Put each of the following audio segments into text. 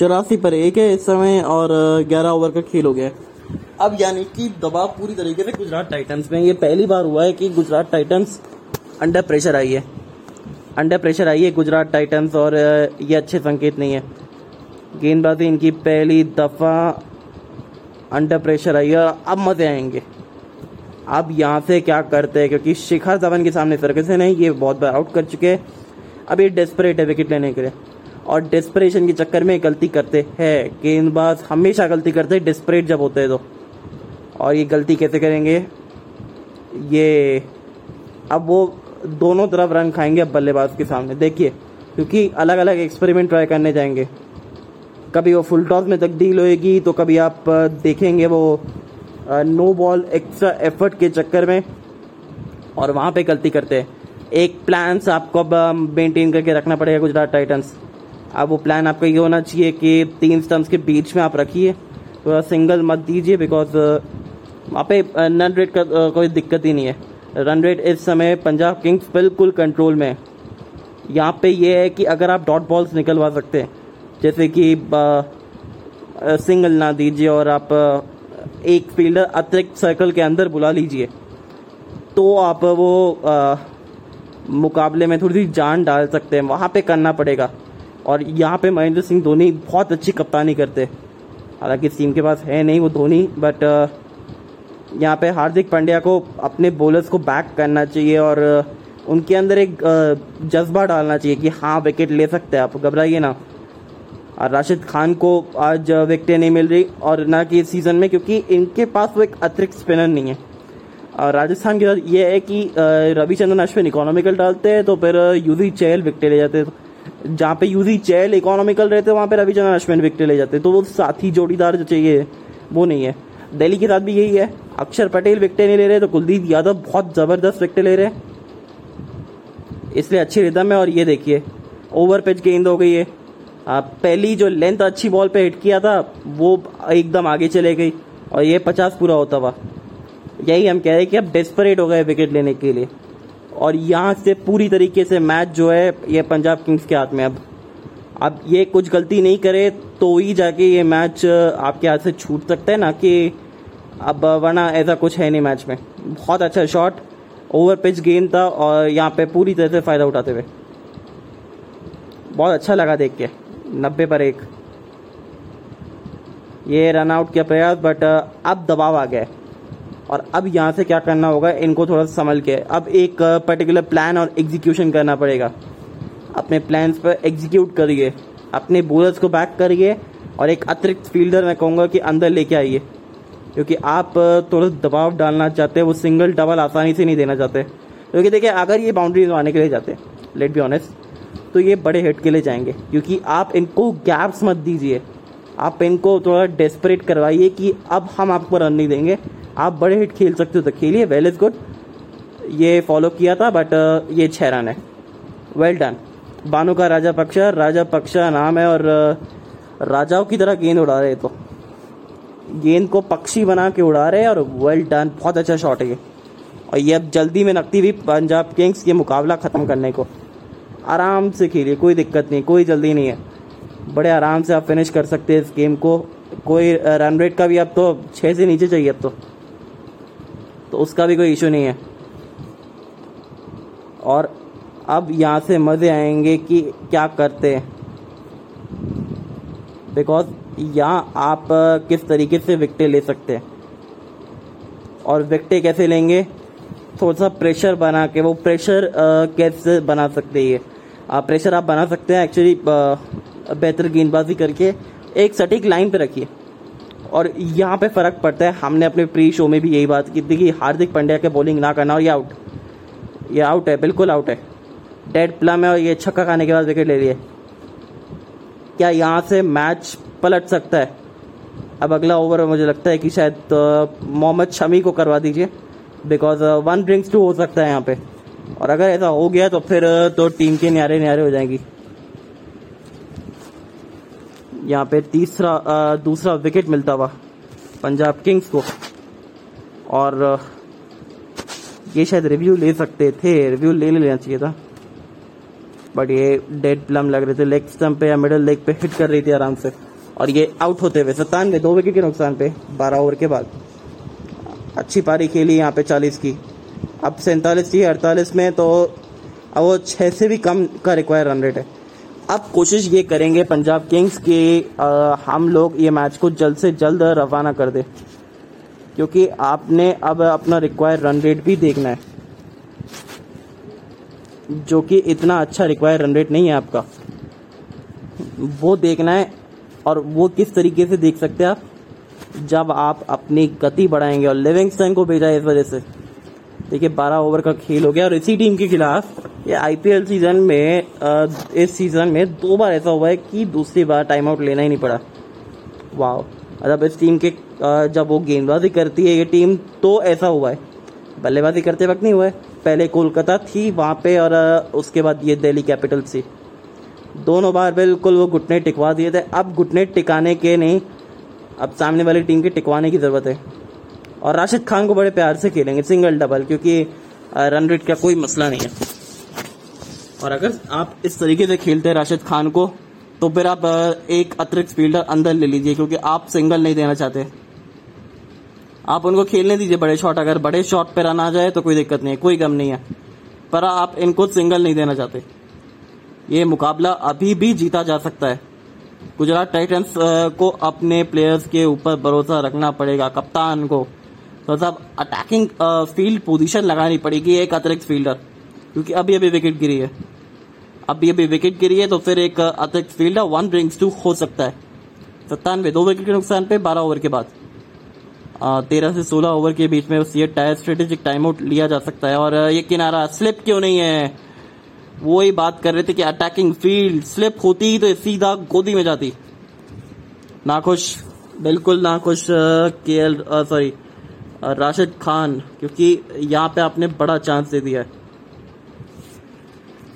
चौरासी पर एक है इस समय और ग्यारह ओवर का खेल हो गया अब यानी कि दबाव पूरी तरीके से गुजरात टाइटंस में ये पहली बार हुआ है कि गुजरात टाइटंस अंडर प्रेशर आई है अंडर प्रेशर आई है गुजरात टाइटंस और ये अच्छे संकेत नहीं है गेंदबाजी इनकी पहली दफ़ा अंडर प्रेशर आई है अब मज़े आएंगे अब यहाँ से क्या करते हैं क्योंकि शिखर धवन के सामने सर्कस है नहीं ये बहुत बार आउट कर चुके हैं अब ये डेस्परेट है विकेट लेने के लिए और डिस्परेशन के चक्कर में गलती करते हैं गेंदबाज हमेशा गलती करते हैं डिस्परेट जब होते हैं तो और ये गलती कैसे करेंगे ये अब वो दोनों तरफ रन खाएंगे अब बल्लेबाज के सामने देखिए क्योंकि अलग अलग एक्सपेरिमेंट ट्राई करने जाएंगे कभी वो फुल टॉस में तब्दील होएगी तो कभी आप देखेंगे वो नो बॉल एक्स्ट्रा एफर्ट के चक्कर में और वहाँ पे गलती करते हैं एक प्लान्स आपको अब मेंटेन करके रखना पड़ेगा गुजरात टाइटंस अब वो प्लान आपका ये होना चाहिए कि तीन स्टम्स के बीच में आप रखिए थोड़ा सिंगल मत दीजिए बिकॉज वहाँ uh, पे रन uh, रेट का uh, कोई दिक्कत ही नहीं है रन रेट इस समय पंजाब किंग्स बिल्कुल कंट्रोल में है यहाँ पे ये है कि अगर आप डॉट बॉल्स निकलवा सकते हैं जैसे कि सिंगल ना दीजिए और आप एक फील्डर अतिरिक्त सर्कल के अंदर बुला लीजिए तो आप वो आ, मुकाबले में थोड़ी सी जान डाल सकते हैं वहाँ पे करना पड़ेगा और यहाँ पे महेंद्र सिंह धोनी बहुत अच्छी कप्तानी करते हालांकि इस टीम के पास है नहीं वो धोनी बट uh, यहाँ पे हार्दिक पांड्या को अपने बॉलर्स को बैक करना चाहिए और uh, उनके अंदर एक uh, जज्बा डालना चाहिए कि हाँ विकेट ले सकते हैं आप घबराइए ना और राशिद खान को आज विकटें नहीं मिल रही और ना कि इस सीज़न में क्योंकि इनके पास वो एक अतिरिक्त स्पिनर नहीं है और राजस्थान के साथ ये है कि रविचंद्रन अश्विन इकोनॉमिकल डालते हैं तो फिर यूजी चहल विकटें ले जाते हैं जहाँ पे यूजी चैल इकोनॉमिकल रहते वहाँ पे रविचंद्र अश्विन विकटे ले जाते तो वो साथी जोड़ीदार जो चाहिए वो नहीं है दिल्ली के साथ भी यही है अक्षर पटेल विकटे नहीं ले रहे तो कुलदीप यादव बहुत ज़बरदस्त विकटे ले रहे हैं इसलिए अच्छी रिदम है और ये देखिए ओवर पिच गेंद हो गई है पहली जो लेंथ अच्छी बॉल पे हिट किया था वो एकदम आगे चले गई और ये पचास पूरा होता हुआ यही हम कह रहे हैं कि अब डेस्परेट हो गए विकेट लेने के लिए और यहाँ से पूरी तरीके से मैच जो है ये पंजाब किंग्स के हाथ में अब अब ये कुछ गलती नहीं करे तो ही जाके ये मैच आपके हाथ से छूट सकता है ना कि अब वरना ऐसा कुछ है नहीं मैच में बहुत अच्छा शॉट ओवर पिच गेंद था और यहाँ पे पूरी तरह से फ़ायदा उठाते हुए बहुत अच्छा लगा देख के नब्बे पर एक ये रन आउट किया प्रयास बट अब दबाव आ गया है और अब यहाँ से क्या करना होगा इनको थोड़ा सा संभल के अब एक पर्टिकुलर प्लान और एग्जीक्यूशन करना पड़ेगा अपने प्लान्स पर एग्जीक्यूट करिए अपने बोलर्स को बैक करिए और एक अतिरिक्त फील्डर मैं कहूँगा कि अंदर लेके आइए क्योंकि आप थोड़ा दबाव डालना चाहते हैं वो सिंगल डबल आसानी से नहीं देना चाहते क्योंकि देखिए अगर ये बाउंड्री लगाने के लिए जाते लेट बी ऑनेस्ट तो ये बड़े हिट के लिए जाएंगे क्योंकि आप इनको गैप्स मत दीजिए आप इनको थोड़ा डेस्परेट करवाइए कि अब हम आपको रन नहीं देंगे आप बड़े हिट खेल सकते हो तो खेलिए वेल इज़ गुड ये फॉलो किया था बट uh, ये छः रन है वेल डन बानो का राजा पक्षा राजा पक्षा नाम है और uh, राजाओं की तरह गेंद उड़ा रहे तो गेंद को पक्षी बना के उड़ा रहे और वेल डन बहुत अच्छा शॉट है ये और ये अब जल्दी में नकती हुई पंजाब किंग्स ये मुकाबला ख़त्म करने को आराम से खेलिए कोई दिक्कत नहीं कोई जल्दी नहीं है बड़े आराम से आप फिनिश कर सकते हैं इस गेम को कोई रन uh, रेट का भी अब तो छः से नीचे चाहिए अब तो तो उसका भी कोई इशू नहीं है और अब यहाँ से मज़े आएंगे कि क्या करते हैं बिकॉज यहाँ आप किस तरीके से विकटे ले सकते हैं और विकटे कैसे लेंगे थोड़ा सा प्रेशर बना के वो प्रेशर कैसे बना सकते हैं आप प्रेशर आप बना सकते हैं एक्चुअली बेहतर गेंदबाजी करके एक सटीक लाइन पे रखिए और यहाँ पे फ़र्क पड़ता है हमने अपने प्री शो में भी यही बात की थी कि हार्दिक पांड्या के बॉलिंग ना करना और ये आउट ये आउट है बिल्कुल आउट है डेड प्लम है और ये छक्का खाने के बाद विकेट ले लिए क्या यहाँ से मैच पलट सकता है अब अगला ओवर मुझे लगता है कि शायद मोहम्मद शमी को करवा दीजिए बिकॉज वन ड्रिंक्स टू हो सकता है यहाँ पे और अगर ऐसा हो गया तो फिर तो टीम के न्यारे न्यारे हो जाएंगी यहाँ पे तीसरा आ, दूसरा विकेट मिलता हुआ पंजाब किंग्स को और ये शायद रिव्यू ले सकते थे रिव्यू ले लेना चाहिए था बट ये डेड प्लम लग रहे थे लेग स्टम्प पे या मिडल लेग पे हिट कर रही थी आराम से और ये आउट होते हुए सत्तानवे दो विकेट के नुकसान पे बारह ओवर के बाद अच्छी पारी खेली यहाँ पे चालीस की अब सैंतालीस थी अड़तालीस में तो अब वो छः से भी कम का रिक्वायर रन रेट है अब कोशिश ये करेंगे पंजाब किंग्स आ, हम लोग ये मैच को जल्द से जल्द रवाना कर दे क्योंकि आपने अब अपना रिक्वायर रन रेट भी देखना है जो कि इतना अच्छा रिक्वायर रन रेट नहीं है आपका वो देखना है और वो किस तरीके से देख सकते हैं आप जब आप अपनी गति बढ़ाएंगे और लिविंगस्टन को भेजा है इस वजह से देखिए बारह ओवर का खेल हो गया और इसी टीम के खिलाफ ये आईपीएल सीज़न में इस सीज़न में दो बार ऐसा हुआ है कि दूसरी बार टाइम आउट लेना ही नहीं पड़ा वाह मतलब इस टीम के जब वो गेंदबाजी करती है ये टीम तो ऐसा हुआ है बल्लेबाजी करते वक्त नहीं हुआ है पहले कोलकाता थी वहाँ पे और उसके बाद ये दिल्ली कैपिटल्स थी दोनों बार बिल्कुल वो घुटने टिकवा दिए थे अब घुटने टिकाने के नहीं अब सामने वाली टीम के टिकवाने की ज़रूरत है और राशिद खान को बड़े प्यार से खेलेंगे सिंगल डबल क्योंकि रन रेट का कोई मसला नहीं है और अगर आप इस तरीके से खेलते हैं राशिद खान को तो फिर आप एक अतिरिक्त फील्डर अंदर ले लीजिए क्योंकि आप सिंगल नहीं देना चाहते आप उनको खेलने दीजिए बड़े शॉट अगर बड़े शॉट पर रन आ जाए तो कोई दिक्कत नहीं है कोई गम नहीं है पर आप इनको सिंगल नहीं देना चाहते ये मुकाबला अभी भी जीता जा सकता है गुजरात टाइटन्स को अपने प्लेयर्स के ऊपर भरोसा रखना पड़ेगा कप्तान को तो सब अटैकिंग फील्ड पोजीशन लगानी पड़ेगी एक अतिरिक्त फील्डर क्योंकि अभी अभी विकेट गिरी है अभी अभी विकेट गिरी है तो फिर एक अतिरिक्त फील्ड है वन रिंग्स टू हो सकता है सत्तानवे दो विकेट के नुकसान पे बारह ओवर के बाद तेरह से सोलह ओवर के बीच में बस टायर स्ट्रेटेजिक टाइम आउट लिया जा सकता है और ये किनारा स्लिप क्यों नहीं है वो ही बात कर रहे थे कि अटैकिंग फील्ड स्लिप होती तो सीधा गोदी में जाती नाखुश बिल्कुल नाखुश के सॉरी राशिद खान क्योंकि यहाँ पे आपने बड़ा चांस दे दिया है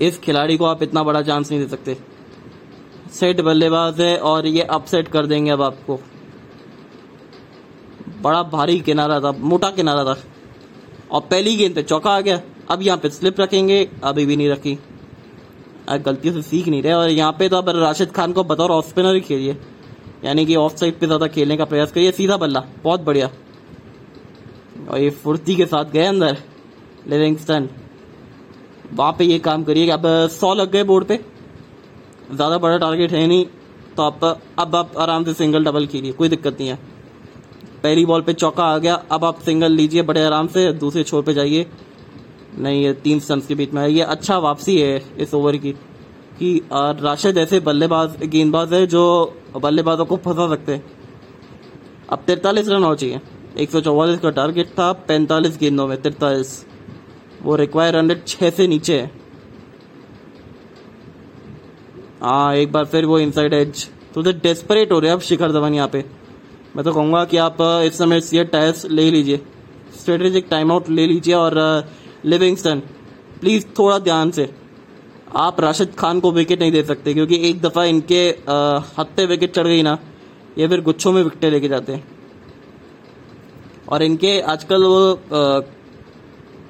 इस खिलाड़ी को आप इतना बड़ा चांस नहीं दे सकते सेट बल्लेबाज है और ये अपसेट कर देंगे अब आपको बड़ा भारी किनारा था मोटा किनारा था और पहली गेंद पे चौका आ गया अब यहाँ पे स्लिप रखेंगे अभी भी नहीं रखी गलती से सीख नहीं रहे और यहाँ पे तो अब राशिद खान को बतौर ऑफ स्पिनर ही खेलिए यानी कि ऑफ साइड पे ज़्यादा खेलने का प्रयास करिए सीधा बल्ला बहुत बढ़िया और ये फुर्ती के साथ गए अंदर लिविंगस्टन वहाँ पे ये काम करिए अब सौ लग गए बोर्ड पे ज़्यादा बड़ा टारगेट है नहीं तो आप अब आप आराम से सिंगल डबल खेलिए कोई दिक्कत नहीं है पहली बॉल पे चौका आ गया अब आप सिंगल लीजिए बड़े आराम से दूसरे छोर पे जाइए नहीं ये तीन स्टम्प्स के बीच में है ये अच्छा वापसी है इस ओवर की कि राशिद ऐसे बल्लेबाज गेंदबाज है जो बल्लेबाजों को फंसा सकते हैं अब तिरतालीस रन हो चाहिए एक सौ का टारगेट था पैंतालीस गेंदों में तिरतालीस वो रिक्वायर हंड्रेड छः से नीचे है हाँ एक बार फिर वो इनसाइड एज तो उधर डेस्परेट हो रहे हैं अब शिखर धवन यहाँ पे मैं तो कहूँगा कि आप uh, इस समय सीएट टायर्स ले लीजिए स्ट्रेटेजिक टाइम आउट ले लीजिए और लिविंगस्टन uh, प्लीज़ थोड़ा ध्यान से आप राशिद खान को विकेट नहीं दे सकते क्योंकि एक दफ़ा इनके uh, हद पे विकेट चढ़ गई ना ये फिर गुच्छों में विकटें लेके जाते हैं और इनके आजकल वो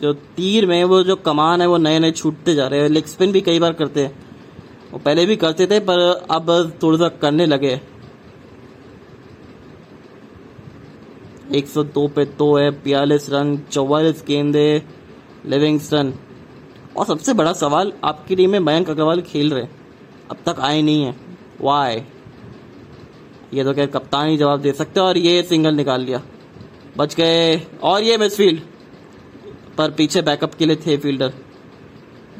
जो तीर में वो जो कमान है वो नए नए छूटते जा रहे हैं लेग स्पिन भी कई बार करते हैं वो पहले भी करते थे पर अब थोड़ा सा करने लगे 102 पे तो है बयालीस रन चौवालीस गेंदे लिविंगस्टन और सबसे बड़ा सवाल आपकी टीम में मयंक अग्रवाल खेल रहे अब तक आए नहीं है वाई ये तो क्या कप्तान ही जवाब दे सकते और ये सिंगल निकाल लिया बच गए और ये मिसफील्ड पर पीछे बैकअप के लिए थे फील्डर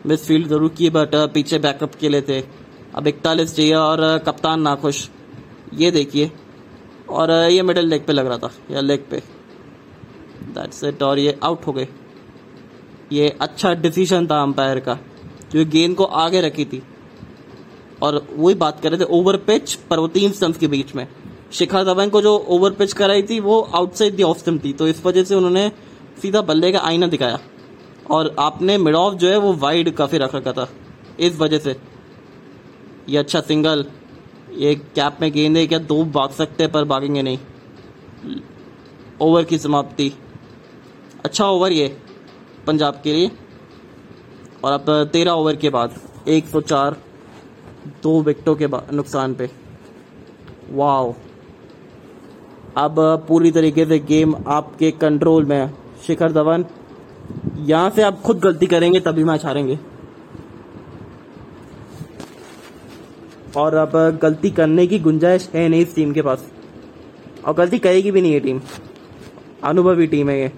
मिस फील्ड जरूर की बट uh, पीछे बैकअप के लिए थे अब इकतालीस चाहिए और uh, कप्तान नाखुश ये देखिए और uh, ये मिडल लेग पे लग रहा था या लेग पे दैट्स इट और ये आउट हो गए ये अच्छा डिसीजन था अंपायर का जो गेंद को आगे रखी थी और वही बात कर रहे थे ओवर पिच पर वो तीन स्टम्प के बीच में शिखर धवन को जो ओवर पिच कराई थी वो आउटसाइड दी ऑफ स्टम्प थी तो इस वजह से उन्होंने सीधा बल्ले का आईना दिखाया और आपने मिड ऑफ जो है वो वाइड काफ़ी रख रखा था इस वजह से ये अच्छा सिंगल ये कैप में गेंद है क्या दो भाग सकते पर भागेंगे नहीं ओवर की समाप्ति अच्छा ओवर ये पंजाब के लिए और अब तेरह ओवर के बाद एक सौ चार दो विकटों के नुकसान पे वाओ अब पूरी तरीके से गेम आपके कंट्रोल में है शिखर धवन यहां से आप खुद गलती करेंगे तभी मैच हारेंगे और अब गलती करने की गुंजाइश है नहीं इस टीम के पास और गलती करेगी भी नहीं ये टीम अनुभवी टीम है ये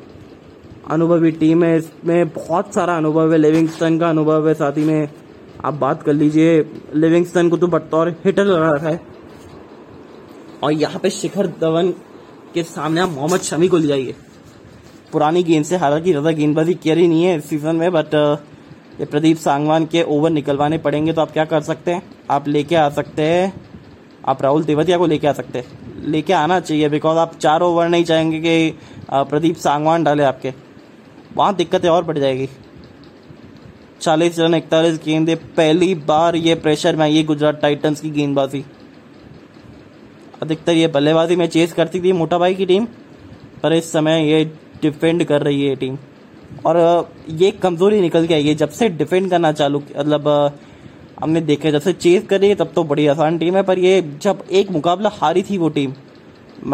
अनुभवी टीम है इसमें बहुत सारा अनुभव है लिविंगस्टन का अनुभव है साथ ही में आप बात कर लीजिए लिविंगस्टन को तो बतौर हिटर लगा रखा है और यहाँ पे शिखर धवन के सामने आप मोहम्मद शमी को ले जाइए पुरानी गेंद से हालांकि ज़्यादा गेंदबाजी कर ही नहीं है इस सीज़न में बट ये प्रदीप सांगवान के ओवर निकलवाने पड़ेंगे तो आप क्या कर सकते हैं आप लेके आ सकते हैं आप राहुल तेवतिया को लेके आ सकते हैं लेके आना चाहिए बिकॉज आप चार ओवर नहीं चाहेंगे कि प्रदीप सांगवान डाले आपके वहाँ दिक्कतें और बढ़ जाएगी चालीस रन इकतालीस गेंदे पहली बार ये प्रेशर में आई है गुजरात टाइटन्स की गेंदबाजी अधिकतर ये बल्लेबाजी में चेस करती थी मोटा भाई की टीम पर इस समय ये डिफेंड कर रही है टीम और ये कमज़ोरी निकल के आई है जब से डिफेंड करना चालू मतलब हमने देखा जब से चेज करी तब तो बड़ी आसान टीम है पर ये जब एक मुकाबला हारी थी वो टीम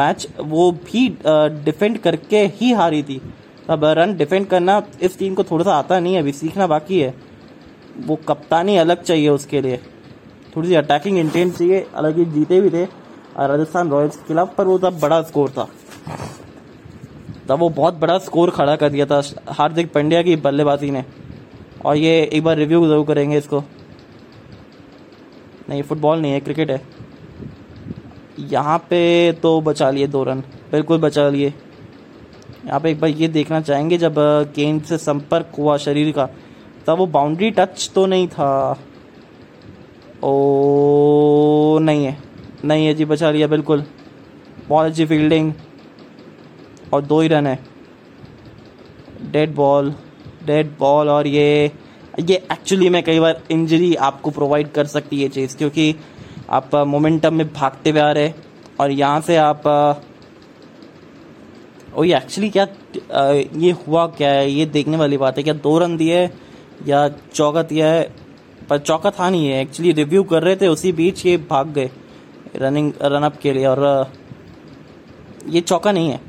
मैच वो भी डिफेंड करके ही हारी थी अब रन डिफेंड करना इस टीम को थोड़ा सा आता नहीं है अभी सीखना बाकी है वो कप्तानी अलग चाहिए उसके लिए थोड़ी सी अटैकिंग इंटेंट चाहिए अलग ही जीते भी थे राजस्थान रॉयल्स के खिलाफ पर वो तब बड़ा स्कोर था तब वो बहुत बड़ा स्कोर खड़ा कर दिया था हार्दिक पंड्या की बल्लेबाजी ने और ये एक बार रिव्यू जरूर करेंगे इसको नहीं फुटबॉल नहीं है क्रिकेट है यहाँ पे तो बचा लिए दो रन बिल्कुल बचा लिए यहाँ पे एक बार ये देखना चाहेंगे जब गेंद से संपर्क हुआ शरीर का तब वो बाउंड्री टच तो नहीं था ओ नहीं है नहीं है जी बचा लिया बिल्कुल बहुत अच्छी फील्डिंग और दो ही रन है डेड बॉल डेड बॉल और ये ये एक्चुअली में कई बार इंजरी आपको प्रोवाइड कर सकती है चीज़ क्योंकि आप मोमेंटम uh, में भागते हुए आ रहे और यहाँ से आप uh, ओ ये एक्चुअली क्या uh, ये हुआ क्या है ये देखने वाली बात है क्या दो रन दिए या चौका दिया है पर चौका था नहीं है एक्चुअली रिव्यू कर रहे थे उसी बीच ये भाग गए रनिंग रनअप के लिए और ये चौका नहीं है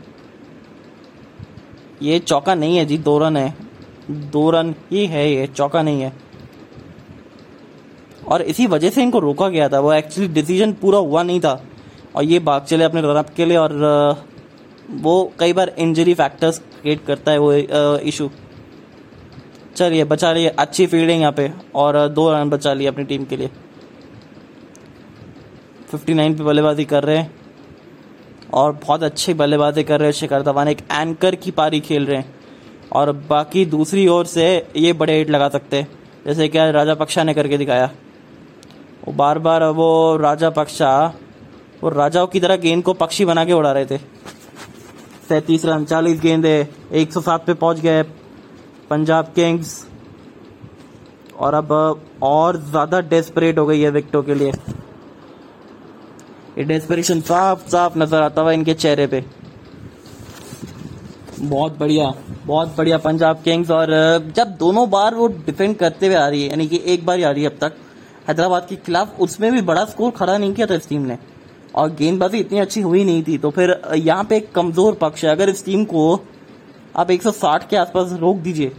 ये चौका नहीं है जी दो रन है दो रन ही है ये चौका नहीं है और इसी वजह से इनको रोका गया था वो एक्चुअली डिसीजन पूरा हुआ नहीं था और ये भाग चले अपने रनअप के लिए और वो कई बार इंजरी फैक्टर्स क्रिएट करता है वो इशू चलिए बचा लिए अच्छी फील्डिंग यहाँ पे और दो रन बचा लिए अपनी टीम के लिए 59 पे बल्लेबाजी कर रहे हैं और बहुत अच्छे बल्लेबाजी कर रहे हैं शिखर धवन एक एंकर की पारी खेल रहे हैं और बाकी दूसरी ओर से ये बड़े हिट लगा सकते हैं जैसे कि राजा पक्षा ने करके दिखाया वो बार बार वो राजा पक्षा वो राजाओं की तरह गेंद को पक्षी बना के उड़ा रहे थे सैंतीस रन चालीस गेंदे एक सौ सात पे पहुंच गए पंजाब किंग्स और अब और ज़्यादा डेस्परेट हो गई है विकटों के लिए डेस्परेशन साफ साफ नजर आता हुआ इनके चेहरे पे बहुत बढ़िया बहुत बढ़िया पंजाब किंग्स और जब दोनों बार वो डिफेंड करते हुए आ रही है यानी कि एक बार ही आ रही है अब तक हैदराबाद के खिलाफ उसमें भी बड़ा स्कोर खड़ा नहीं किया था इस टीम ने और गेंदबाजी इतनी अच्छी हुई नहीं थी तो फिर यहाँ पे एक कमजोर पक्ष है अगर इस टीम को आप 160 के आसपास रोक दीजिए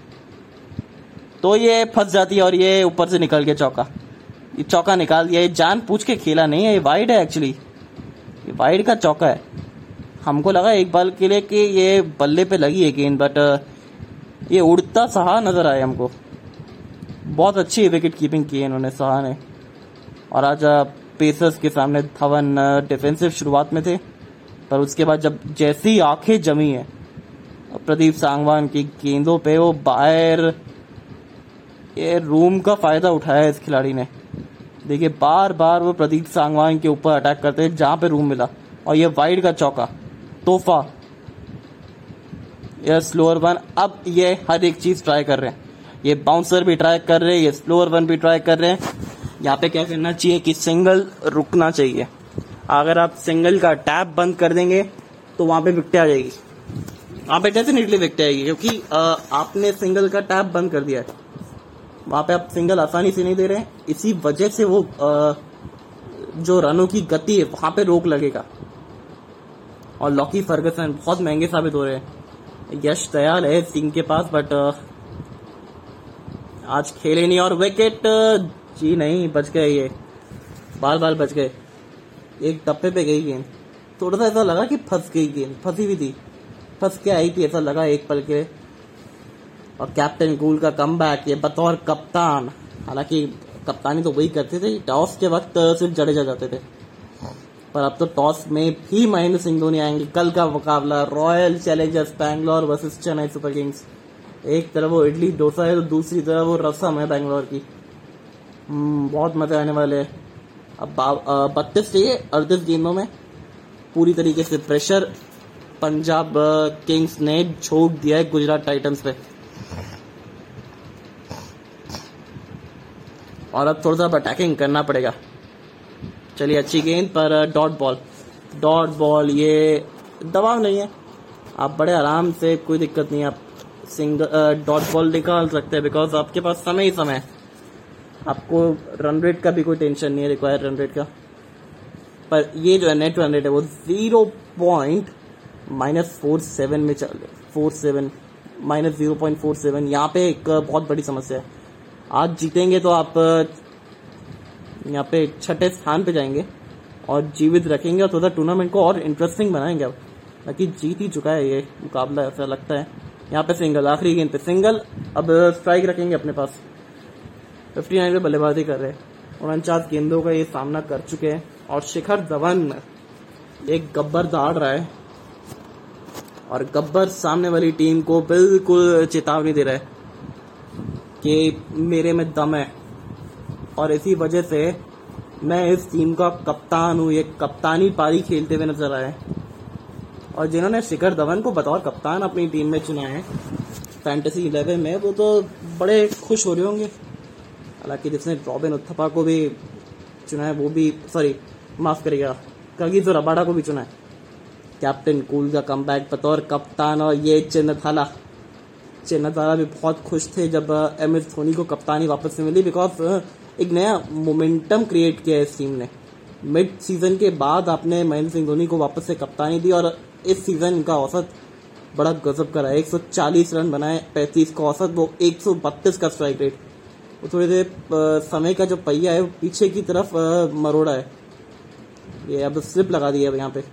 तो ये फंस जाती है और ये ऊपर से निकल के चौका ये चौका निकाल दिया ये जान पूछ के खेला नहीं है ये वाइड है एक्चुअली ये वाइड का चौका है हमको लगा एक बॉल के लिए कि ये बल्ले पे लगी है गेंद बट uh, ये उड़ता सहा नजर आया हमको बहुत अच्छी विकेट कीपिंग की है इन्होंने सहा ने और आज पेसर्स uh, के सामने धवन डिफेंसिव uh, शुरुआत में थे पर उसके बाद जब जैसी आंखें जमी है प्रदीप सांगवान की गेंदों पे वो बाहर ये रूम का फायदा उठाया इस खिलाड़ी ने देखिए बार बार वो प्रदीप सांगवान के ऊपर अटैक करते हैं जहाँ पे रूम मिला और ये वाइड का चौका तोहफा यह स्लोअर वन अब ये हर एक चीज़ ट्राई कर रहे हैं ये बाउंसर भी ट्राई कर रहे हैं ये स्लोअर वन भी ट्राई कर रहे हैं यहाँ पे क्या करना चाहिए कि सिंगल रुकना चाहिए अगर आप सिंगल का टैप बंद कर देंगे तो वहां पे विकटे आ जाएगी वहां पे डेफिनेटली विकटे आएगी क्योंकि आपने सिंगल का टैप बंद कर दिया है वहाँ पे आप सिंगल आसानी से नहीं दे रहे हैं इसी वजह से वो आ, जो रनों की गति है वहां पे रोक लगेगा और लॉकी फर्गसन बहुत महंगे साबित हो रहे हैं यश दयाल है सिंह के पास बट आज खेले नहीं और विकेट जी नहीं बच गए ये बाल बाल बच गए एक टप्पे पे गई गेंद थोड़ा सा ऐसा लगा कि फंस गई गेंद फंसी हुई थी फंस के आई थी ऐसा लगा एक पल के और कैप्टन कूल का कम बैक ये बतौर कप्तान हालांकि कप्तानी तो वही करते थे टॉस के वक्त सिर्फ जडेजा जाते थे पर अब तो टॉस में भी महेंद्र सिंह धोनी आएंगे कल का मुकाबला Royal Challengers Bangalore versus Chennai Super Kings एक तरफ वो इडली डोसा है तो दूसरी तरफ वो रसम है बैंगलोर की हम्म, बहुत मजे आने वाले हैं अब बत्तीस चाहिए अड़तीस गेंदों में पूरी तरीके से प्रेशर पंजाब किंग्स ने झोंक दिया है गुजरात टाइटंस पे और अब थोड़ा सा अटैकिंग करना पड़ेगा चलिए अच्छी गेंद पर डॉट बॉल डॉट बॉल ये दबाव नहीं है आप बड़े आराम से कोई दिक्कत नहीं आप सिंगल डॉट बॉल निकाल सकते हैं बिकॉज आपके पास समय ही समय है आपको रन रेट का भी कोई टेंशन नहीं है रिक्वायर रन रेट का पर ये जो है नेट रन रेट है वो zero point minus four seven में चल four seven minus zero point four seven यहाँ पे एक uh, बहुत बड़ी समस्या है आज जीतेंगे तो आप यहाँ पे छठे स्थान पे जाएंगे और जीवित रखेंगे और थोड़ा टूर्नामेंट को और इंटरेस्टिंग बनाएंगे अब बाकी जीत ही चुका है ये मुकाबला ऐसा लगता है यहाँ पे सिंगल आखिरी गेंद पे सिंगल अब स्ट्राइक रखेंगे अपने पास फिफ्टी नाइन पे बल्लेबाजी कर रहे हैं उनचास गेंदों का ये सामना कर चुके हैं और शिखर धवन एक गब्बर दाड़ रहा है और गब्बर सामने वाली टीम को बिल्कुल चेतावनी दे रहा है कि मेरे में दम है और इसी वजह से मैं इस टीम का कप्तान हूँ ये कप्तानी पारी खेलते हुए नजर आए और जिन्होंने शिखर धवन को बतौर कप्तान अपनी टीम में चुना है फैंटेसी इलेवन में वो तो बड़े खुश हो रहे होंगे हालांकि जिसने रॉबिन उत्थपा को भी चुना है वो भी सॉरी माफ़ करिएगा कगिजो रबाडा को भी चुना है कैप्टन कूल का कम बतौर कप्तान और ये चिन्ह थाला द्वारा भी बहुत खुश थे जब एम एस धोनी को कप्तानी वापस से मिली बिकॉज एक नया मोमेंटम क्रिएट किया है इस टीम ने मिड सीजन के बाद आपने महेंद्र सिंह धोनी को वापस से कप्तानी दी और इस सीजन का औसत बड़ा गजब करा है एक रन बनाए पैंतीस का औसत वो एक का स्ट्राइक रेट वो थोड़ी देर समय का जो पहिया है वो पीछे की तरफ मरोड़ा है ये अब स्लिप लगा दी है अब यहाँ पे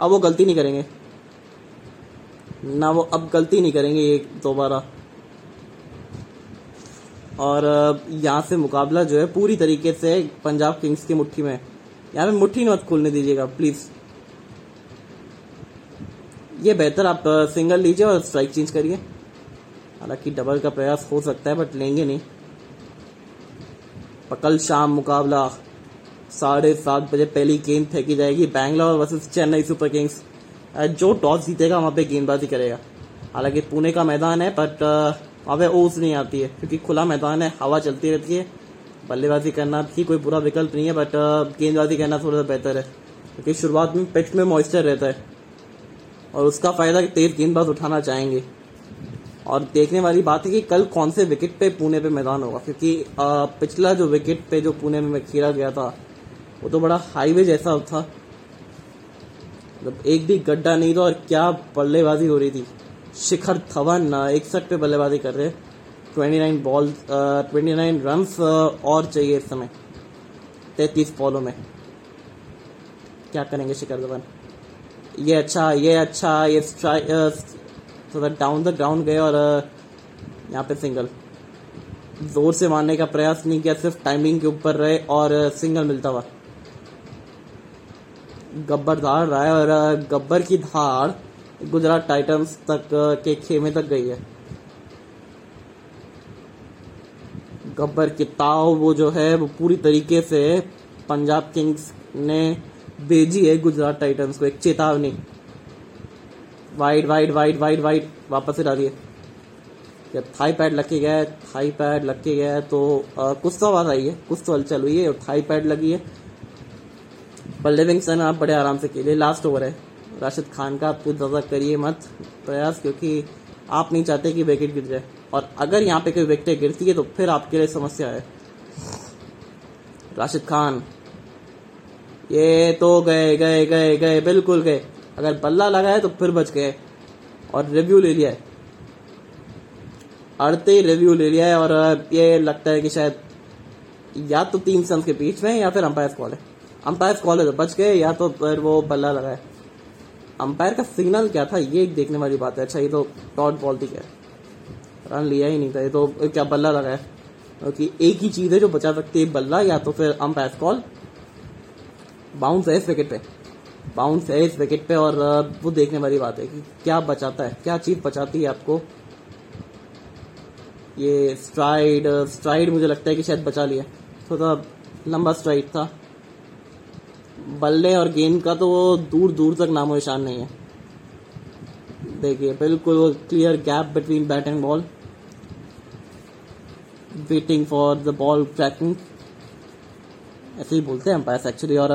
अब वो गलती नहीं करेंगे ना वो अब गलती नहीं करेंगे ये दोबारा और यहाँ से मुकाबला जो है पूरी तरीके से पंजाब किंग्स की मुट्ठी में यहाँ पे मुट्ठी मत खोलने दीजिएगा प्लीज ये बेहतर आप सिंगल लीजिए और स्ट्राइक चेंज करिए हालांकि डबल का प्रयास हो सकता है बट लेंगे नहीं कल शाम मुकाबला साढ़े सात बजे पहली गेंद फेंकी जाएगी Bangalore versus Chennai Super Kings जो टॉस जीतेगा वहाँ पे गेंदबाजी करेगा हालांकि पुणे का मैदान है बट वहां पे ओस नहीं आती है क्योंकि खुला मैदान है हवा चलती रहती है बल्लेबाजी करना भी कोई बुरा विकल्प नहीं है बट गेंदबाजी करना थोड़ा सा बेहतर है क्योंकि शुरुआत में पिच में मॉइस्चर रहता है और उसका फायदा तेज गेंदबाज उठाना चाहेंगे और देखने वाली बात है कि कल कौन से विकेट पे पुणे पे मैदान होगा क्योंकि पिछला जो विकेट पे जो पुणे में खेला गया था वो तो बड़ा हाईवे जैसा था मतलब एक भी गड्ढा नहीं था और क्या बल्लेबाजी हो रही थी शिखर धवन एक सट पे बल्लेबाजी कर रहे twenty nine ball twenty nine runs और चाहिए इस समय तैतीस बॉलों में क्या करेंगे शिखर धवन ये अच्छा ये अच्छा ये थोड़ा डाउन द ग्राउंड गए और यहाँ पे सिंगल जोर से मारने का प्रयास नहीं किया सिर्फ टाइमिंग के ऊपर रहे और सिंगल मिलता हुआ गब्बर धार रहा है और गब्बर की धार गुजरात टाइटंस तक के खेमे तक गई है गब्बर की ताव वो जो है वो पूरी तरीके से पंजाब किंग्स ने भेजी है गुजरात टाइटंस को एक चेतावनी wide wide wide wide wide वापस से डाली है जब थाई पैड लग के गए थाई पैड लग के गए तो आ, कुछ तो आवाज़ आई है कुछ तो हलचल हुई है और थाई पैड लगी है पर लिविंगस्टन आप बड़े आराम से खेलिए लास्ट ओवर है राशिद खान का आप कुछ ज़्यादा करिए मत प्रयास क्योंकि आप नहीं चाहते कि विकेट गिर जाए और अगर यहाँ पे कोई विकेट गिरती है तो फिर आपके लिए समस्या है राशिद खान ये तो गए गए गए गए बिल्कुल गए अगर बल्ला लगा है तो फिर बच गए और रिव्यू ले लिया है अड़ते ही रिव्यू ले लिया है और ये लगता है कि शायद या तो तीन सन के बीच में या फिर अंपायर कॉल है अंपायर कॉल है बच गए या तो फिर वो बल्ला लगाए अंपायर का सिग्नल क्या था ये एक देखने वाली बात है अच्छा ये तो टॉट बॉल थी क्या रन लिया ही नहीं था ये तो क्या बल्ला लगाया क्योंकि एक ही चीज़ है जो बचा सकती है बल्ला या तो फिर अंपायर कॉल बाउंस है इस विकेट पे बाउंस है इस विकेट पे और वो देखने वाली बात है कि क्या बचाता है क्या चीज़ बचाती है आपको ये स्ट्राइड स्ट्राइड मुझे लगता है कि शायद बचा लिया थोड़ा तो लंबा स्ट्राइड था बल्ले और गेंद का तो वो दूर दूर तक नामो निशान नहीं है देखिए बिल्कुल वो clear gap between bat and ball waiting for the ball tracking ऐसे ही बोलते हैं अंपायर्स एक्चुअली और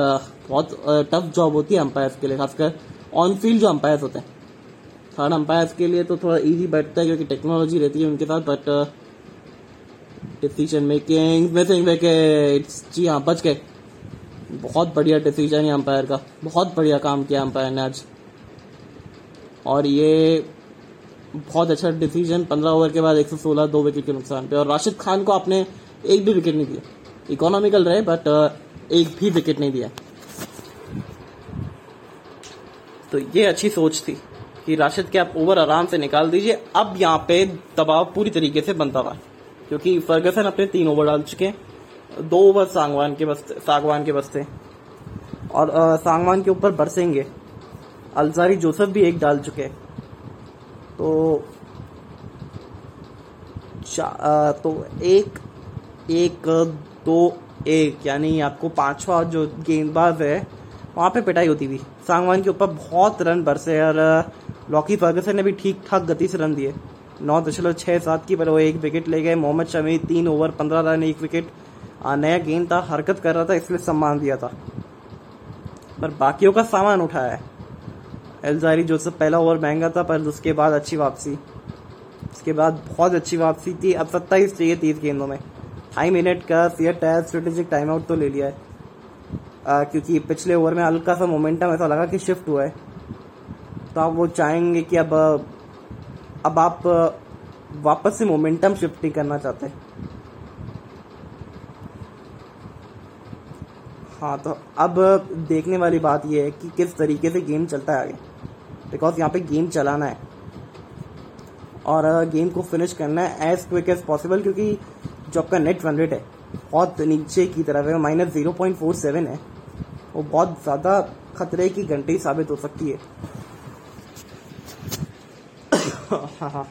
बहुत टफ जॉब होती है अंपायर्स के लिए खासकर ऑन फील्ड जो अंपायर्स होते हैं थर्ड अंपायर्स के लिए तो थोड़ा इजी बैठता है क्योंकि टेक्नोलॉजी रहती है उनके साथ बट डिसीजन मेकिंग मिसिंग जी हाँ बच गए बहुत बढ़िया डिसीजन है अंपायर का बहुत बढ़िया काम किया अंपायर ने आज और ये बहुत अच्छा डिसीजन पंद्रह ओवर के बाद एक सौ सोलह दो विकेट के नुकसान पे और राशिद खान को आपने एक भी विकेट नहीं दिया इकोनॉमिकल रहे बट एक भी विकेट नहीं दिया तो ये अच्छी सोच थी कि राशिद के आप ओवर आराम से निकाल दीजिए अब यहाँ पे दबाव पूरी तरीके से बनता हुआ क्योंकि फर्गसन अपने तीन ओवर डाल चुके हैं दो ओवर सांगवान के बस्ते सागवान के बस्ते और सांगवान के ऊपर बरसेंगे अलजारी जोसेफ भी एक डाल चुके तो आ, तो एक एक दो एक यानी आपको पांचवा जो गेंदबाज है वहां पे पिटाई होती हुई सांगवान के ऊपर बहुत रन बरसे और लॉकी फर्गसन ने भी ठीक ठाक गति से रन दिए नौ दशमलव छह सात की पर वो एक विकेट ले गए मोहम्मद शमी तीन ओवर पंद्रह रन एक विकेट नया गेंद था हरकत कर रहा था इसलिए सम्मान दिया था पर बाकियों का सामान उठाया है जो सब पहला ओवर महंगा था पर उसके बाद अच्छी वापसी उसके बाद बहुत अच्छी वापसी थी अब सत्ताईस चाहिए तीस गेंदों में ढाई मिनट का CEAT tyre strategic time out तो ले लिया है आ, क्योंकि पिछले ओवर में हल्का सा मोमेंटम ऐसा लगा कि शिफ्ट हुआ है तो आप वो चाहेंगे कि अब अब आप वापस से मोमेंटम शिफ्ट नहीं करना चाहते हाँ तो अब देखने वाली बात यह है कि किस तरीके से गेम चलता है आगे बिकॉज यहाँ पे गेम चलाना है और गेम को फिनिश करना है एज क्विक एज पॉसिबल क्योंकि जो आपका नेट रन रेट है बहुत नीचे की तरफ है minus zero point four seven है वो बहुत ज़्यादा खतरे की घंटी साबित हो सकती है हाँ, हाँ।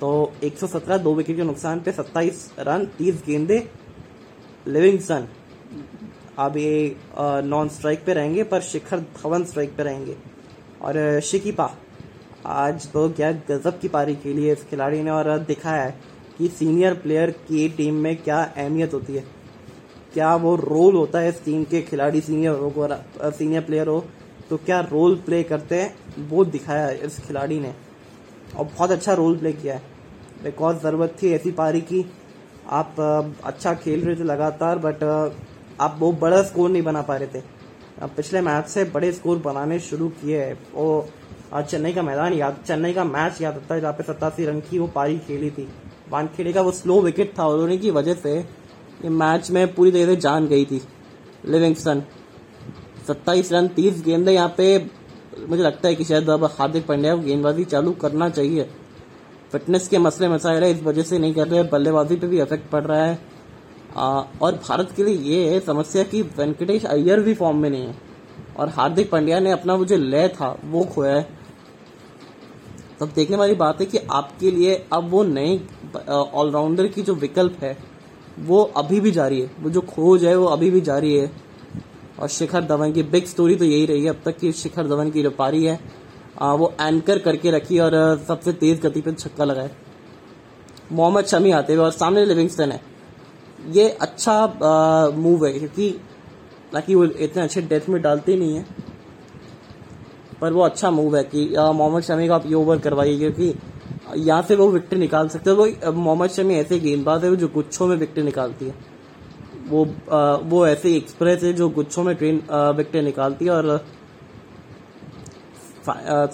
तो एक तो 117 दो विकेट के नुकसान पे 27 रन 30 गेंदे लिविंगसन अब ये नॉन स्ट्राइक पे रहेंगे पर शिखर धवन स्ट्राइक पे रहेंगे और शिकीपा आज तो क्या गजब की पारी के लिए इस खिलाड़ी ने और दिखाया है कि सीनियर प्लेयर की टीम में क्या अहमियत होती है क्या वो रोल होता है इस टीम के खिलाड़ी सीनियर हो सीनियर प्लेयर हो तो क्या रोल प्ले करते हैं वो दिखाया है इस खिलाड़ी ने और बहुत अच्छा रोल प्ले किया है बिकॉज ज़रूरत थी ऐसी पारी की आप अच्छा खेल रहे थे लगातार बट आप वो बड़ा स्कोर नहीं बना पा रहे थे अब पिछले मैच से बड़े स्कोर बनाने शुरू किए और आज चेन्नई का मैदान याद चेन्नई का मैच याद आता है जहाँ पे सतासी रन की वो पारी खेली थी वानखेड़े का वो स्लो विकेट था और उन्हीं की वजह से ये मैच में पूरी तरह से जान गई थी लिविंगस्टन सत्ताईस रन तीस गेंद यहाँ पे मुझे लगता है कि शायद अब हार्दिक पांड्या को गेंदबाजी चालू करना चाहिए फिटनेस के मसले मसाइल है इस वजह से नहीं कर रहे बल्लेबाजी पे भी इफेक्ट पड़ रहा है आ, और भारत के लिए ये है समस्या कि वेंकटेश अय्यर भी फॉर्म में नहीं है और हार्दिक पांड्या ने अपना वो जो लय था वो खोया है तब देखने वाली बात है कि आपके लिए अब वो नए ऑलराउंडर की जो विकल्प है वो अभी भी जारी है वो जो खोज है वो अभी भी जारी है और शिखर धवन की बिग स्टोरी तो यही रही है अब तक कि शिखर धवन की जो पारी है आ, वो एंकर करके रखी और सबसे तेज गति पर छक्का लगाए मोहम्मद शमी आते हुए और सामने लिविंगस्टन है ये अच्छा मूव है क्योंकि ताकि वो इतने अच्छे डेथ में डालते नहीं है पर वो अच्छा मूव है कि मोहम्मद शमी को आप ये ओवर करवाइए क्योंकि यहाँ से वो विकटें निकाल सकते हैं वो मोहम्मद शमी ऐसे गेंदबाज है जो गुच्छों में विकटें निकालती है वो आ, वो ऐसे एक्सप्रेस है जो गुच्छों में ट्रेन विकटें निकालती है और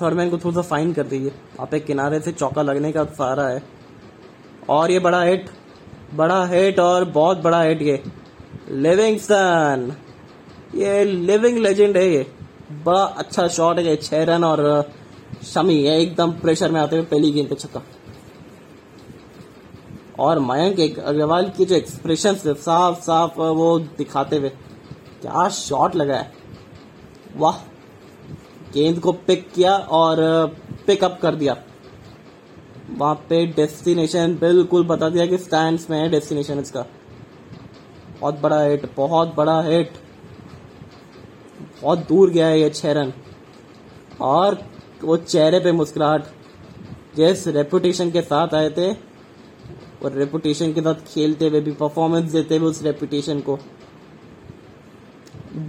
थर्ड मैन को थोड़ा सा फाइन कर दीजिए आप एक किनारे से चौका लगने का सहारा है और ये बड़ा हिट बड़ा हिट और बहुत बड़ा हिट ये लिविंगस्टन ये लिविंग लेजेंड है ये बड़ा अच्छा शॉट है ये छह रन और शमी है एकदम प्रेशर में आते हुए पहली गेंद पे छक्का और मयंक अग्रवाल के जो एक्सप्रेशन थे साफ साफ वो दिखाते हुए क्या शॉट लगा है वाह गेंद को पिक किया और पिकअप कर दिया वहां पे डेस्टिनेशन बिल्कुल बता दिया कि स्टैंड में है डेस्टिनेशन इसका बहुत बड़ा हिट बहुत बड़ा हिट बहुत दूर गया है ये छः रन और वो चेहरे पे मुस्कुराहट जिस रेपुटेशन के साथ आए थे और रेपुटेशन के साथ खेलते हुए भी परफॉर्मेंस देते हुए उस रेपुटेशन को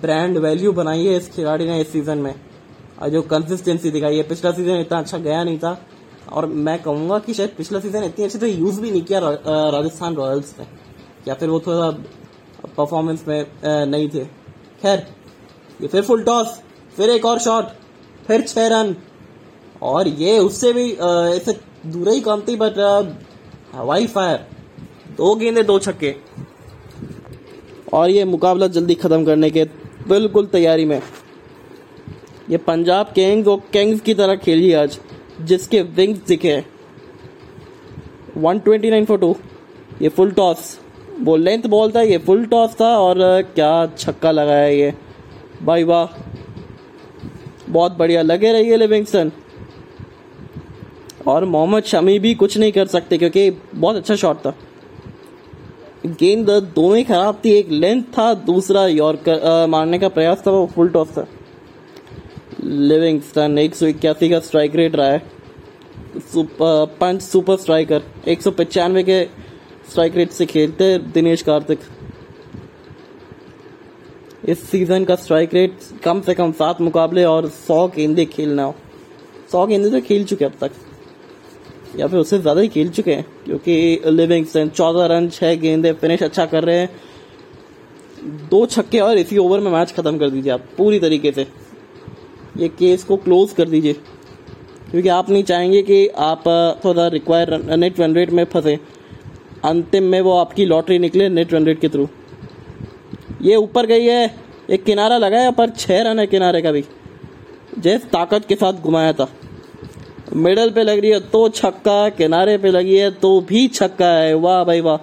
ब्रांड वैल्यू बनाई है इस खिलाड़ी ने इस सीज़न में और जो कंसिस्टेंसी दिखाई है पिछला सीज़न इतना अच्छा गया नहीं था और मैं कहूंगा कि शायद पिछला सीजन इतनी अच्छी तो यूज़ भी नहीं किया राजस्थान रॉयल्स ने या फिर वो थोड़ा परफॉर्मेंस में नहीं थे खैर ये फिर फुल टॉस फिर एक और शॉट फिर छह रन और ये उससे भी ऐसे दूर ही कम थी बट हवाई फायर दो गेंदे दो छक्के और ये मुकाबला जल्दी ख़त्म करने के बिल्कुल तैयारी में ये पंजाब किंग्स और किंग्स की तरह खेली आज जिसके विंग्स दिखे वन ट्वेंटी नाइन फोटो ये फुल टॉस वो लेंथ बॉल था ये फुल टॉस था और क्या छक्का लगाया ये भाई वाह बहुत बढ़िया लगे रहिए लिविंगस्टन और मोहम्मद शमी भी कुछ नहीं कर सकते क्योंकि बहुत अच्छा शॉट था गेंद दोनों ही खराब थी एक लेंथ था दूसरा यॉर्कर मारने का प्रयास था वो फुल टॉस था लिविंगस्टन एक सौ इक्यासी का स्ट्राइक रेट रहा है सुपर पंच सुपर स्ट्राइकर एक सौ पचानवे के स्ट्राइक रेट से खेलते दिनेश कार्तिक इस सीज़न का स्ट्राइक रेट कम से कम सात मुकाबले और सौ गेंदे खेलना हो सौ गेंदे तो खेल चुके अब तक या फिर उससे ज़्यादा ही खेल चुके हैं क्योंकि लिविंगस्टन चौदह रन छह गेंदे फिनिश अच्छा कर रहे हैं दो छक्के और इसी ओवर में मैच ख़त्म कर दीजिए आप पूरी तरीके से ये केस को क्लोज कर दीजिए क्योंकि आप नहीं चाहेंगे कि आप थोड़ा रिक्वायर नेट रन रेट में फंसे अंतिम में वो आपकी लॉटरी निकले नेट रन रेट के थ्रू ये ऊपर गई है एक किनारा लगाया पर छः रन है किनारे का भी जैस ताकत के साथ घुमाया था मिडल पे लग रही है तो छक्का किनारे पे लगी है तो भी छक्का है वाह भाई वाह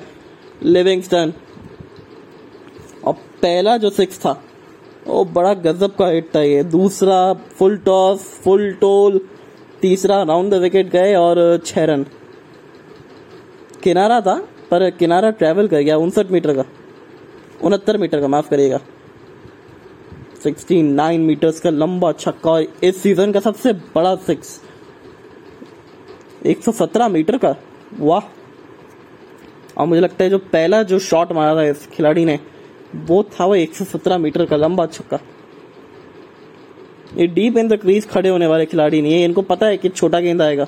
लिविंगस्टन और पहला जो सिक्स था ओ बड़ा गजब का हिट था ये दूसरा फुल टॉस फुल टोल तीसरा राउंड द विकेट गए और छह रन किनारा था पर किनारा ट्रैवल कर गया उनसठ मीटर का उनहत्तर मीटर का माफ़ करिएगा 69 मीटर्स का लंबा छक्का और इस सीजन का सबसे बड़ा सिक्स 117 मीटर का वाह और मुझे लगता है जो पहला जो शॉट मारा था इस खिलाड़ी ने वो था वो 117 मीटर का लंबा छक्का ये डीप इन द क्रीज खड़े होने वाले खिलाड़ी नहीं है इनको पता है कि छोटा गेंद आएगा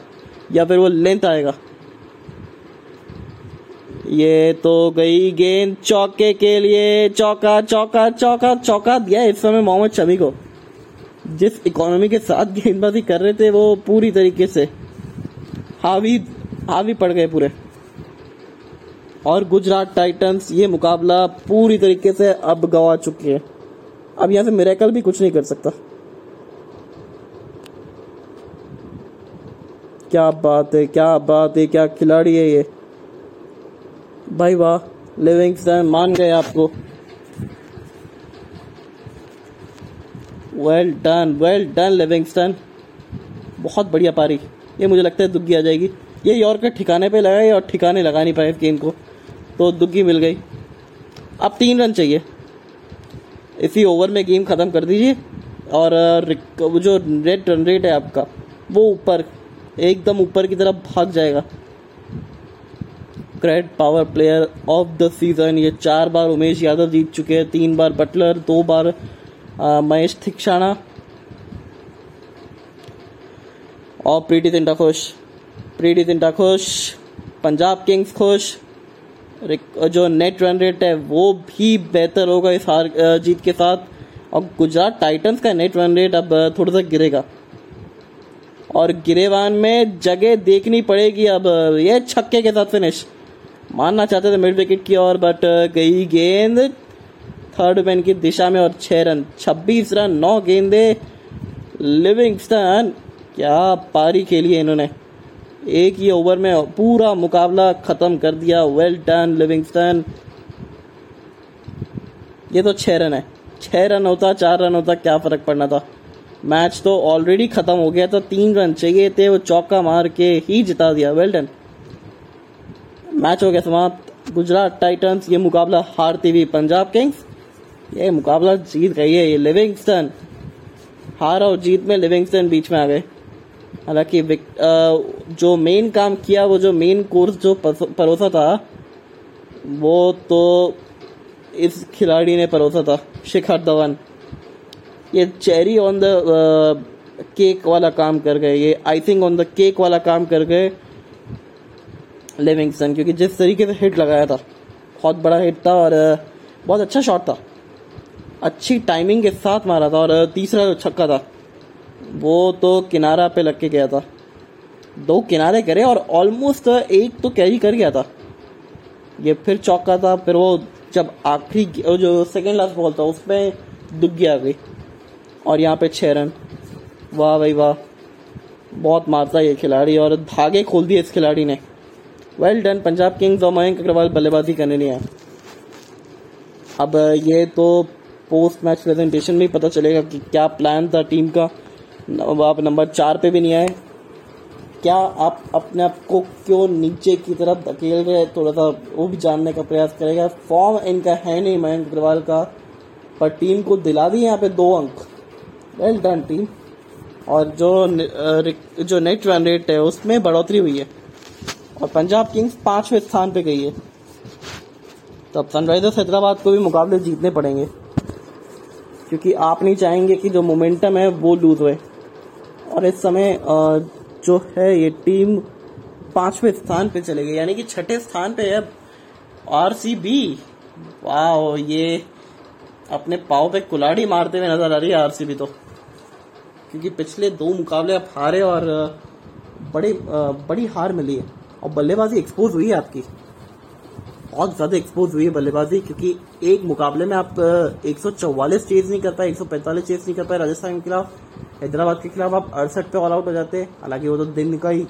या फिर वो लेंथ आएगा ये तो गई गेंद चौके के लिए चौका चौका चौका चौका दिया इस समय मोहम्मद शमी को जिस इकोनॉमी के साथ गेंदबाजी कर रहे थे वो पूरी तरीके से हावी हावी पड़ गए पूरे और गुजरात टाइटंस ये मुकाबला पूरी तरीके से अब गवा चुके हैं अब यहां से मेरेकल भी कुछ नहीं कर सकता क्या बात है क्या बात है क्या खिलाड़ी है ये भाई वाह लिविंगस्टन मान गए आपको well done well done Livingstone बहुत बढ़िया पारी ये मुझे लगता है दुग्गी आ जाएगी ये का ठिकाने पे लगाए और ठिकाने लगा नहीं पाए गेंद को तो दुग्गी मिल गई अब तीन रन चाहिए इसी ओवर में गेम ख़त्म कर दीजिए और जो रेड रन रेट है आपका वो ऊपर एकदम ऊपर की तरफ भाग जाएगा CRED power player of the season ये चार बार उमेश यादव जीत चुके हैं तीन बार बटलर दो बार महेश थिक्षाणा और प्रीति सिंटाफोश प्रीडी जिंटा खुश पंजाब किंग्स खुश जो नेट रन रेट है वो भी बेहतर होगा इस हार जीत के साथ और गुजरात टाइटंस का नेट रन रेट अब थोड़ा सा गिरेगा और गिरेवान में जगह देखनी पड़ेगी अब ये छक्के के साथ फिनिश मानना चाहते थे मिड विकेट की ओर बट गई गेंद थर्ड मैन की दिशा में और छः रन छब्बीस रन नौ गेंदे लिविंगस्टन क्या पारी खेली है इन्होंने एक ही ओवर में पूरा मुकाबला ख़त्म कर दिया वेल डन लिविंगस्टन ये तो छह रन है छह रन होता चार रन होता क्या फ़र्क पड़ना था मैच तो ऑलरेडी ख़त्म हो गया था तीन रन चाहिए थे वो चौका मार के ही जिता दिया वेल डन मैच हो गया समाप्त गुजरात टाइटंस ये मुकाबला हारती हुई पंजाब किंग्स ये मुकाबला जीत गई है ये लिविंगस्टन हार और जीत में लिविंगस्टन बीच में आ गए हालांकि जो मेन काम किया वो जो मेन कोर्स जो परोसा था वो तो इस खिलाड़ी ने परोसा था शिखर धवन ये चेरी ऑन द केक वाला काम कर गए ये आइसिंग ऑन द केक वाला काम कर गए लिविंगसन क्योंकि जिस तरीके से हिट लगाया था बहुत बड़ा हिट था और बहुत अच्छा शॉट था अच्छी टाइमिंग के साथ मारा था और तीसरा छक्का था वो तो किनारा पे लग के गया था दो किनारे करे और ऑलमोस्ट एक तो कैरी कर गया था ये फिर चौका था फिर वो जब आखिरी जो सेकेंड लास्ट बॉल था उसमें दुग्गी आ गई और यहाँ पे छः रन वाह भाई वाह बहुत मारता ये खिलाड़ी और धागे खोल दिए इस खिलाड़ी ने वेल डन पंजाब किंग्स और मयंक अग्रवाल बल्लेबाजी करने लिए हैं अब ये तो पोस्ट मैच प्रेजेंटेशन में ही पता चलेगा कि क्या प्लान था टीम का अब आप नंबर चार पे भी नहीं आए क्या आप अपने आप को क्यों नीचे की तरफ धकेल रहे थोड़ा सा वो भी जानने का प्रयास करेगा फॉर्म इनका है नहीं मयंक अग्रवाल का पर टीम को दिला दी यहाँ पे दो अंक वेल डन टीम और जो जो नेट रन रेट है उसमें बढ़ोतरी हुई है और पंजाब किंग्स पांचवें स्थान पे गई है तो अब सनराइजर्स हैदराबाद को भी मुकाबले जीतने पड़ेंगे क्योंकि आप नहीं चाहेंगे कि जो मोमेंटम है वो लूज हुए और इस समय जो है ये टीम पांचवें स्थान पे चले गई यानी कि छठे स्थान पे है आर सी बी वाह ये अपने पाव पे कुलाड़ी मारते हुए नजर आ रही है आरसीबी तो क्योंकि पिछले दो मुकाबले आप हारे और बड़े बड़ी हार मिली है और बल्लेबाजी एक्सपोज हुई है आपकी बहुत ज़्यादा एक्सपोज हुई है बल्लेबाजी क्योंकि एक मुकाबले में आप 144 चेज नहीं कर पाए पैंतालीस चेज नहीं कर पाए राजस्थान के खिलाफ हैदराबाद के खिलाफ आप अड़सठ पे ऑल आउट हो जाते हालांकि वो तो दिन का ही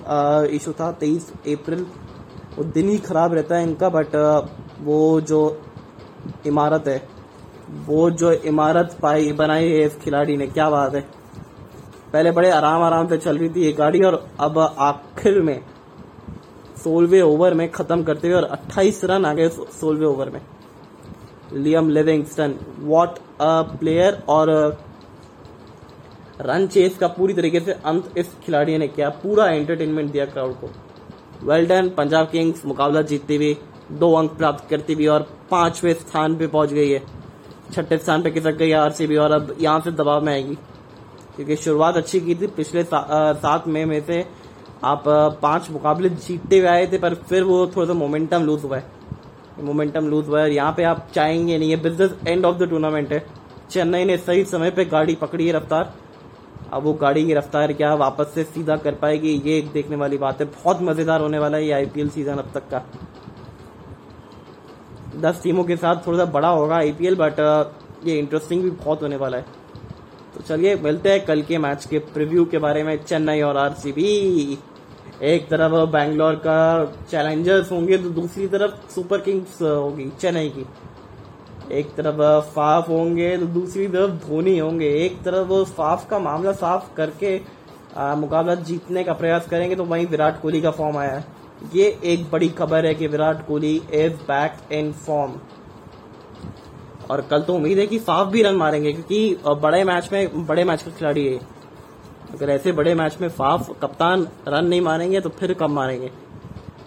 इशू था तेईस अप्रैल वो दिन ही ख़राब रहता है इनका बट वो जो इमारत है वो जो इमारत पाई बनाई है इस खिलाड़ी ने क्या बात है पहले बड़े आराम आराम से चल रही थी ये गाड़ी और अब आखिर में सोलवे ओवर में ख़त्म करते हुए और 28 रन आ गए सोलवे ओवर में Liam Livingstone what a player और रन चेस का पूरी तरीके से अंत इस खिलाड़ी ने किया पूरा एंटरटेनमेंट दिया क्राउड को वेल डन पंजाब किंग्स मुकाबला जीतती हुई दो अंक प्राप्त करती हुई और पांचवें स्थान पे पहुंच गई है छठे स्थान पे खिसक गई है आरसीबी और अब यहां से दबाव में आएगी क्योंकि शुरुआत अच्छी की थी पिछले सात मई में, से आप पांच मुकाबले जीतते हुए आए थे पर फिर वो थोड़ा सा मोमेंटम लूज हुआ है मोमेंटम लूज हुआ है यहाँ पे आप चाहेंगे नहीं ये business end of the tournament है चेन्नई ने सही समय पे गाड़ी पकड़ी है रफ्तार अब वो गाड़ी की रफ्तार क्या वापस से सीधा कर पाएगी ये एक देखने वाली बात है बहुत मज़ेदार होने वाला है ये आईपीएल सीज़न अब तक का दस टीमों के साथ थोड़ा सा बड़ा होगा आईपीएल बट ये इंटरेस्टिंग भी बहुत होने वाला है तो चलिए मिलते हैं कल के मैच के प्रीव्यू के बारे में चेन्नई और आरसीबी एक तरफ बैंगलोर का चैलेंजर्स होंगे तो दूसरी तरफ सुपर किंग्स होगी चेन्नई की एक तरफ फाफ होंगे तो दूसरी तरफ धोनी होंगे एक तरफ फाफ का मामला साफ करके मुकाबला जीतने का प्रयास करेंगे तो वहीं विराट कोहली का फॉर्म आया है ये एक बड़ी खबर है कि Virat Kohli is back in form और कल तो उम्मीद है कि साफ भी रन मारेंगे क्योंकि बड़े मैच में बड़े मैच का खिलाड़ी है अगर ऐसे बड़े मैच में फाफ कप्तान रन नहीं मारेंगे तो फिर कब मारेंगे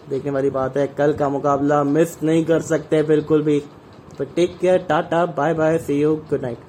देखने वाली बात है कल का मुकाबला मिस नहीं कर सकते बिल्कुल भी But take care, tata, bye bye, see you, good night.